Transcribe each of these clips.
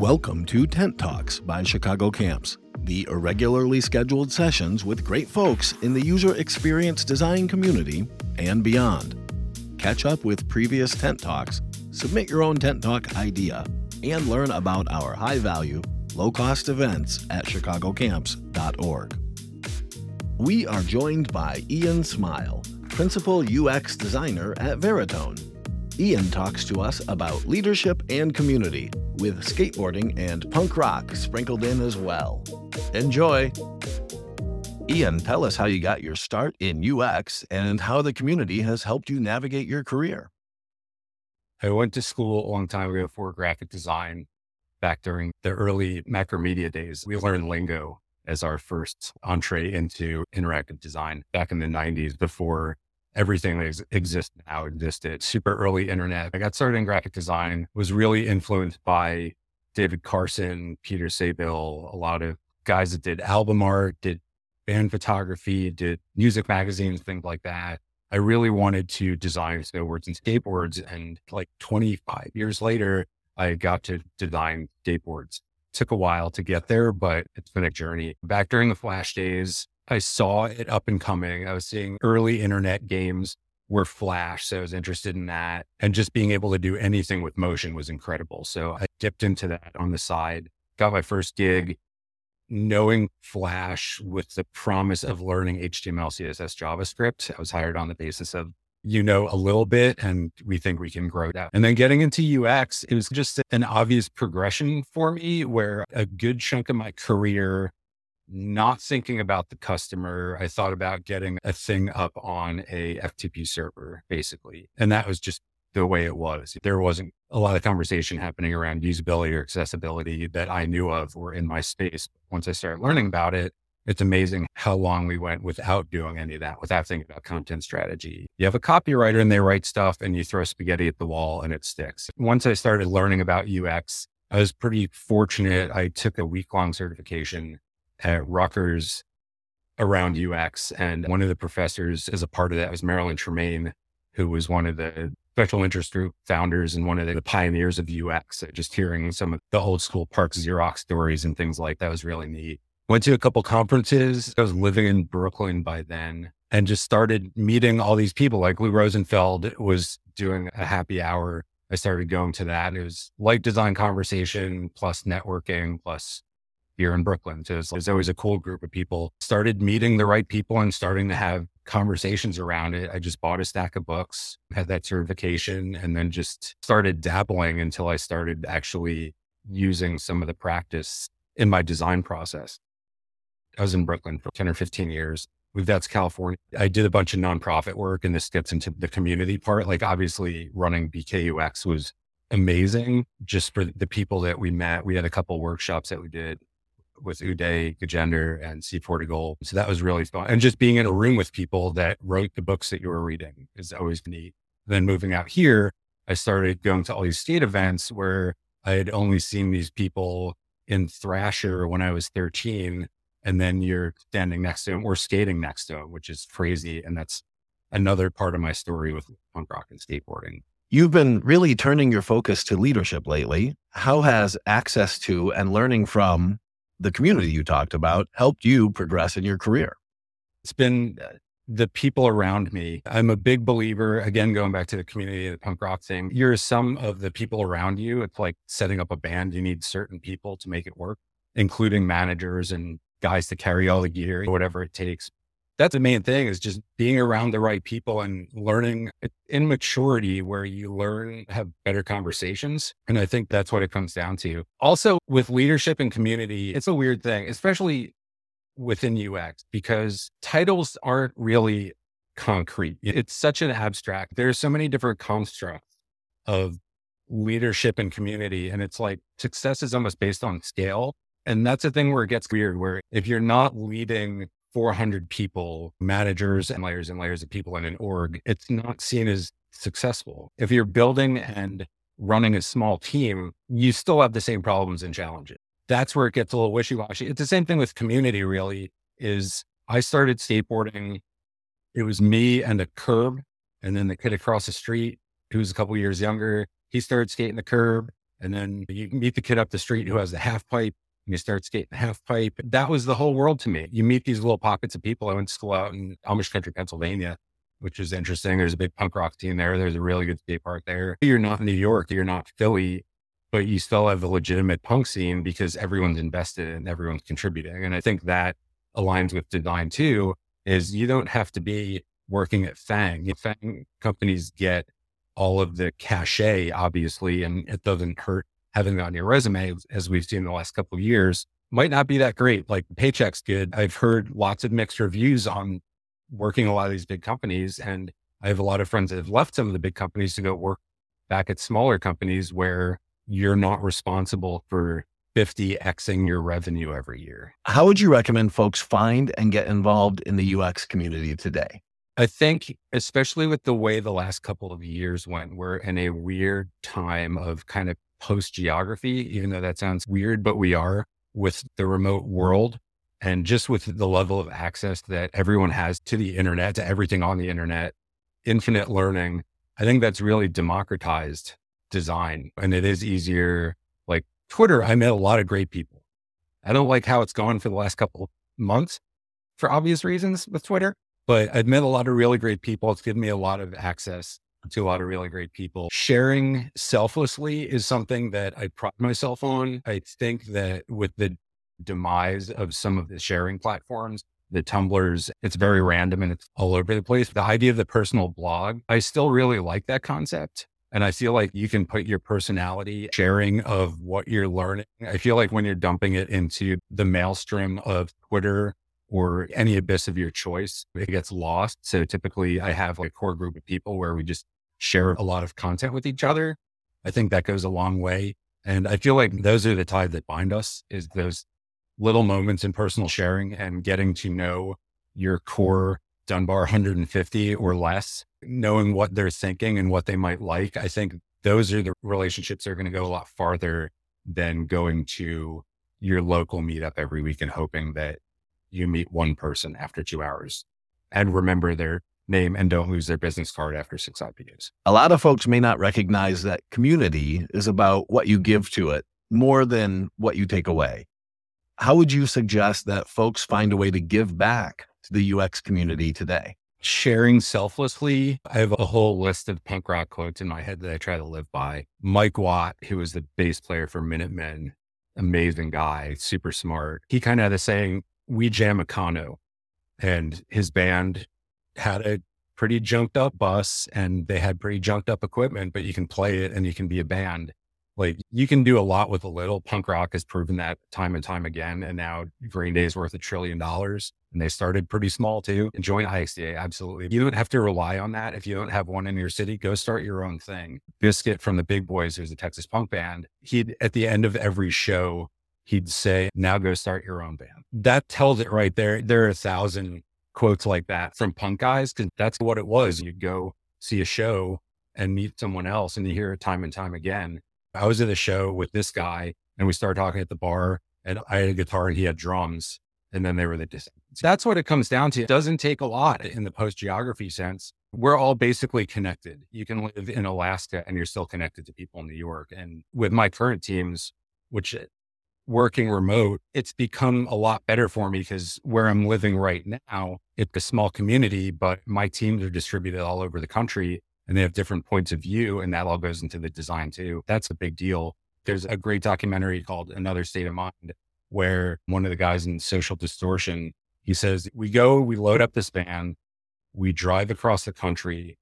Welcome to Tent Talks by Chicago Camps, the irregularly scheduled sessions with great folks in the user experience design community and beyond. Catch up with previous Tent Talks, submit your own Tent Talk idea, and learn about our high value, low cost events at chicagocamps.org. We are joined by Ian Smile, Principal UX Designer at Veritone. Ian talks to us about leadership and community, with skateboarding and punk rock sprinkled in as well. Enjoy! Ian, tell us how you got your start in UX and how the community has helped you navigate your career. I went to school a long time ago for graphic design back during the early macromedia days. We learned Lingo as our first entree into interactive design back in the 90s before everything that ex- exists now existed. Super early internet. I got started in graphic design, was really influenced by David Carson, Peter Saville, a lot of guys that did album art, did band photography, did music magazines, things like that. I really wanted to design snowboards and skateboards. And like 25 years later, I got to design skateboards. Took a while to get there, but it's been a journey. Back during the Flash days, I saw it up and coming. I was seeing early internet games were Flash. So I was interested in that. And just being able to do anything with motion was incredible. So I dipped into that on the side, got my first gig knowing Flash with the promise of learning HTML, CSS, JavaScript. I was hired on the basis of you know a little bit and we think we can grow that. And then getting into UX, it was just an obvious progression for me where a good chunk of my career not thinking about the customer. I thought about getting a thing up on a FTP server, basically. And that was just the way it was. There wasn't a lot of conversation happening around usability or accessibility that I knew of or in my space. Once I started learning about it, it's amazing how long we went without doing any of that, without thinking about content strategy. You have a copywriter and they write stuff and you throw spaghetti at the wall and it sticks. Once I started learning about UX, I was pretty fortunate. I took a week long certification at Rutgers around UX. And one of the professors as a part of that was Marilyn Tremaine, who was one of the special interest group founders and one of the pioneers of UX. Just hearing some of the old school PARC Xerox stories and things like that was really neat. Went to a couple conferences. I was living in Brooklyn by then and just started meeting all these people. Like Lou Rosenfeld was doing a happy hour. I started going to that. It was like design conversation plus networking plus here in Brooklyn. So it was always a cool group of people. Started meeting the right people and starting to have conversations around it. I just bought a stack of books, had that certification, and then just started dabbling until I started actually using some of the practice in my design process. I was in Brooklyn for 10 or 15 years. Moved out to California. I did a bunch of nonprofit work, and this gets into the community part. Like, obviously, running BKUX was amazing just for the people that we met. We had a couple workshops that we did with Uday Gajendar and C Portigal. So that was really fun. And just being in a room with people that wrote the books that you were reading is always neat. Then moving out here, I started going to all these state events where I had only seen these people in Thrasher when I was 13. And then you're standing next to them or skating next to them, which is crazy. And that's another part of my story with punk rock and skateboarding. You've been really turning your focus to leadership lately. How has access to and learning from the community you talked about helped you progress in your career? It's been uh, the people around me. I'm a big believer, again, going back to the community, the punk rock thing. You're some of the people around you. It's like setting up a band. You need certain people to make it work, including managers and guys to carry all the gear, whatever it takes that's the main thing is just being around the right people and learning in maturity where you learn have better conversations. And I think that's what it comes down to. Also with leadership and community, it's a weird thing, especially within UX because titles aren't really concrete. It's such an abstract. There's so many different constructs of leadership and community. And it's like success is almost based on scale. And that's a thing where it gets weird, where if you're not leading 400 people, managers and layers and layers of people in an org, it's not seen as successful. If you're building and running a small team, you still have the same problems and challenges. That's where it gets a little wishy-washy. It's the same thing with community really is I started skateboarding. It was me and a curb and then the kid across the street who was a couple years younger. He started skating the curb And then you meet the kid up the street who has the half pipe you start skating half pipe. That was the whole world to me. You meet these little pockets of people. I went to school out in Amish country, Pennsylvania, which is interesting. There's a big punk rock scene there. There's a really good skate park there. You're not New York, you're not Philly, but you still have a legitimate punk scene because everyone's invested and everyone's contributing. And I think that aligns with design too, is you don't have to be working at Fang. FAANG companies get all of the cachet, obviously, and it doesn't hurt having that on your resume, as we've seen in the last couple of years, might not be that great. Like paycheck's good. I've heard lots of mixed reviews on working a lot of these big companies. And I have a lot of friends that have left some of the big companies to go work back at smaller companies where you're not responsible for 50xing your revenue every year. How would you recommend folks find and get involved in the UX community today? I think, especially with the way the last couple of years went, we're in a weird time of kind of post geography, even though that sounds weird, but we are with the remote world and just with the level of access that everyone has to the internet, to everything on the internet, infinite learning. I think that's really democratized design and it is easier. Like Twitter, I met a lot of great people. I don't like how it's gone for the last couple months for obvious reasons with Twitter, but I've met a lot of really great people. It's given me a lot of access to a lot of really great people. Sharing selflessly is something that I pride myself on. I think that with the demise of some of the sharing platforms, the Tumblrs, it's very random and it's all over the place. The idea of the personal blog, I still really like that concept. And I feel like you can put your personality sharing of what you're learning. I feel like when you're dumping it into the maelstrom of Twitter or any abyss of your choice, it gets lost. So typically I have like a core group of people where we just share a lot of content with each other. I think that goes a long way. And I feel like those are the ties that bind us is those little moments in personal sharing and getting to know your core Dunbar 150 or less, knowing what they're thinking and what they might like. I think those are the relationships that are going to go a lot farther than going to your local meetup every week and hoping that you meet one person after two hours and remember their name and don't lose their business card after six IPAs. A lot of folks may not recognize that community is about what you give to it more than what you take away. How would you suggest that folks find a way to give back to the UX community today? Sharing selflessly. I have a whole list of punk rock quotes in my head that I try to live by. Mike Watt, who was the bass player for Minutemen, amazing guy, super smart. He kind of had a saying, we jam Econo. And his band had a pretty junked up bus and they had pretty junked up equipment, but you can play it and you can be a band. Like you can do a lot with a little. Punk rock has proven that time and time again. And now Green Day is worth a trillion dollars. And they started pretty small too. And join IXDA, absolutely. You don't have to rely on that. If you don't have one in your city, go start your own thing. Biscuit from the Big Boys, who's a Texas punk band, he'd at the end of every show, he'd say, now go start your own band. That tells it right there. There are a thousand quotes like that from punk guys because that's what it was. You'd go see a show and meet someone else and you hear it time and time again. I was at a show with this guy and we started talking at the bar and I had a guitar and he had drums and then they were the distant. That's what it comes down to. It doesn't take a lot in the post geography sense. We're all basically connected. You can live in Alaska and you're still connected to people in New York. And with my current teams, which working remote, it's become a lot better for me because where I'm living right now, it's a small community, but my teams are distributed all over the country and they have different points of view. And that all goes into the design too. That's a big deal. There's a great documentary called Another State of Mind where one of the guys in Social Distortion, he says, we go, we load up this van, we drive across the country,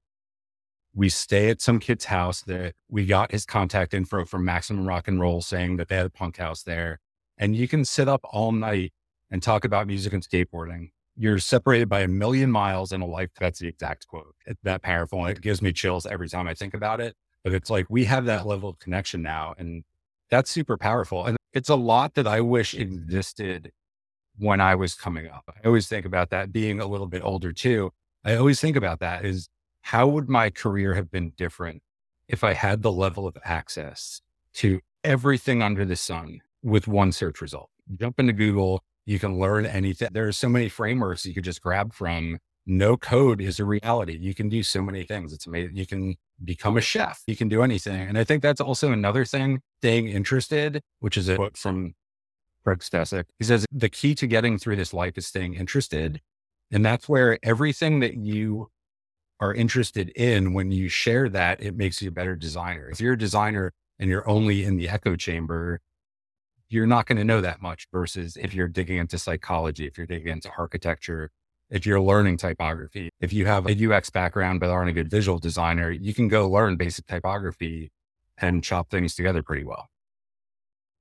we stay at some kid's house that we got his contact info from Maximum Rock and Roll saying that they had a punk house there. And you can sit up all night and talk about music and skateboarding. You're separated by a million miles in a life. That's the exact quote. It's that powerful. And it gives me chills every time I think about it. But it's like we have that level of connection now. And that's super powerful. And it's a lot that I wish existed when I was coming up. I always think about that being a little bit older too. I always think about that is how would my career have been different if I had the level of access to everything under the sun with one search result? Jump into Google, you can learn anything. There are so many frameworks you could just grab from no code is a reality. You can do so many things. It's amazing. You can become a chef. You can do anything. And I think that's also another thing, staying interested, which is a quote from Craig Stecyk. He says, the key to getting through this life is staying interested. And that's where everything that you are interested in, when you share that, it makes you a better designer. If you're a designer and you're only in the echo chamber, you're not going to know that much versus if you're digging into psychology, if you're digging into architecture, if you're learning typography, if you have a UX background but aren't a good visual designer, you can go learn basic typography and chop things together pretty well.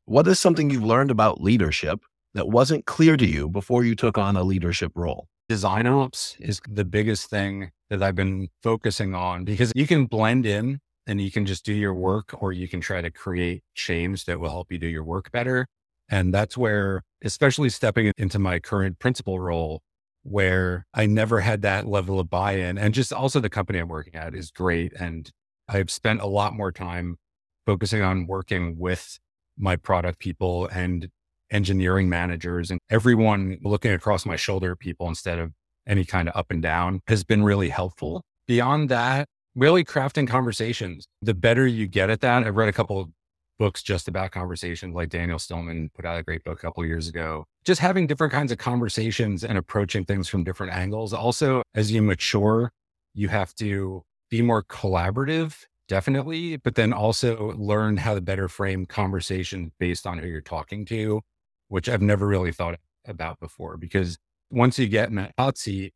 What is something you've learned about leadership that wasn't clear to you before you took on a leadership role? Design ops is the biggest thing that I've been focusing on because you can blend in and you can just do your work or you can try to create change that will help you do your work better. And that's where, especially stepping into my current principal role, where I never had that level of buy in. And just also the company I'm working at is great. And I've spent a lot more time focusing on working with my product people and engineering managers and everyone looking across my shoulder at people instead of any kind of up and down has been really helpful. Beyond that, really crafting conversations. The better you get at that, I've read a couple books just about conversations, like Daniel Stillman put out a great book a couple years ago. Just having different kinds of conversations and approaching things from different angles. Also, as you mature, you have to be more collaborative, definitely, but then also learn how to better frame conversation based on who you're talking to, which I've never really thought about before. Because once you get in that hot seat,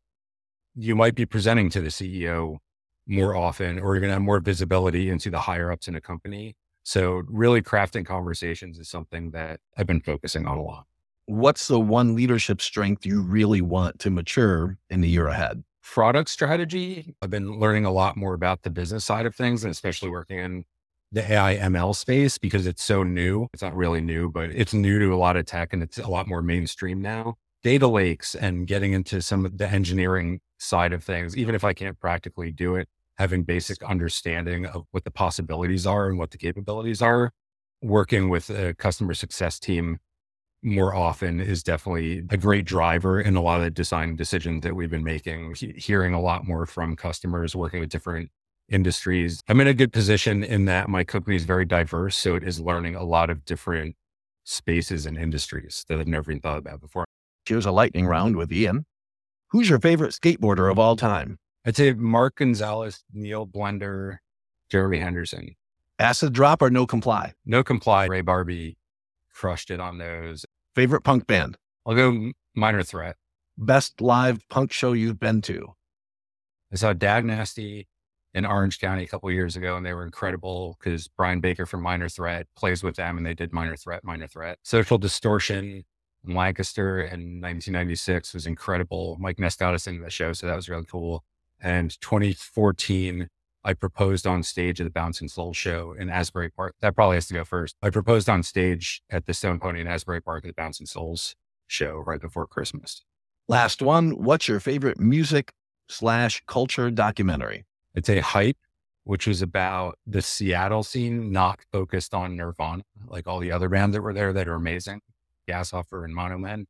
you might be presenting to the CEO more often, or you're going to have more visibility into the higher ups in a company. So, really crafting conversations is something that I've been focusing on a lot. What's the one leadership strength you really want to mature in the year ahead? Product strategy. I've been learning a lot more about the business side of things, and especially working in the AI ML space because it's so new. It's not really new, but it's new to a lot of tech and it's a lot more mainstream now. Data lakes and getting into some of the engineering side of things, even if I can't practically do it, having basic understanding of what the possibilities are and what the capabilities are. Working with a customer success team more often is definitely a great driver in a lot of the design decisions that we've been making. He- hearing a lot more from customers, working with different industries. I'm in a good position in that my company is very diverse. So it is learning a lot of different spaces and industries that I've never even thought about before. Here's a lightning round with Ian. Who's your favorite skateboarder of all time? I'd say Mark Gonzalez, Neil Blender, Jeremy Henderson. Acid drop or no comply? No comply. Ray Barbee crushed it on those. Favorite punk band? I'll go minor threat. Best live punk show you've been to? I saw Dag Nasty in Orange County a couple years ago, and they were incredible because Brian Baker from Minor Threat plays with them, and they did Minor Threat, Minor Threat. Social Distortion in Lancaster in 1996 was incredible. Mike Ness got us into the show, so that was really cool. And 2014, I proposed on stage at the Bouncing Soul show in Asbury Park. That probably has to go first. I proposed on stage at the Stone Pony in Asbury Park at the Bouncing Souls show right before Christmas. Last one. What's your favorite music slash culture documentary? It's a hype, which was about the Seattle scene, not focused on Nirvana, like all the other bands that were there that are amazing, Gas Huffer and Mono Men.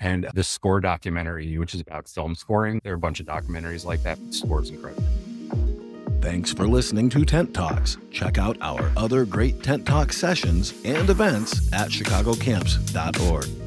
And the score documentary, which is about film scoring. There are a bunch of documentaries like that. The score's incredible. Thanks for listening to Tent Talks. Check out our other great Tent Talk sessions and events at chicagocamps.org.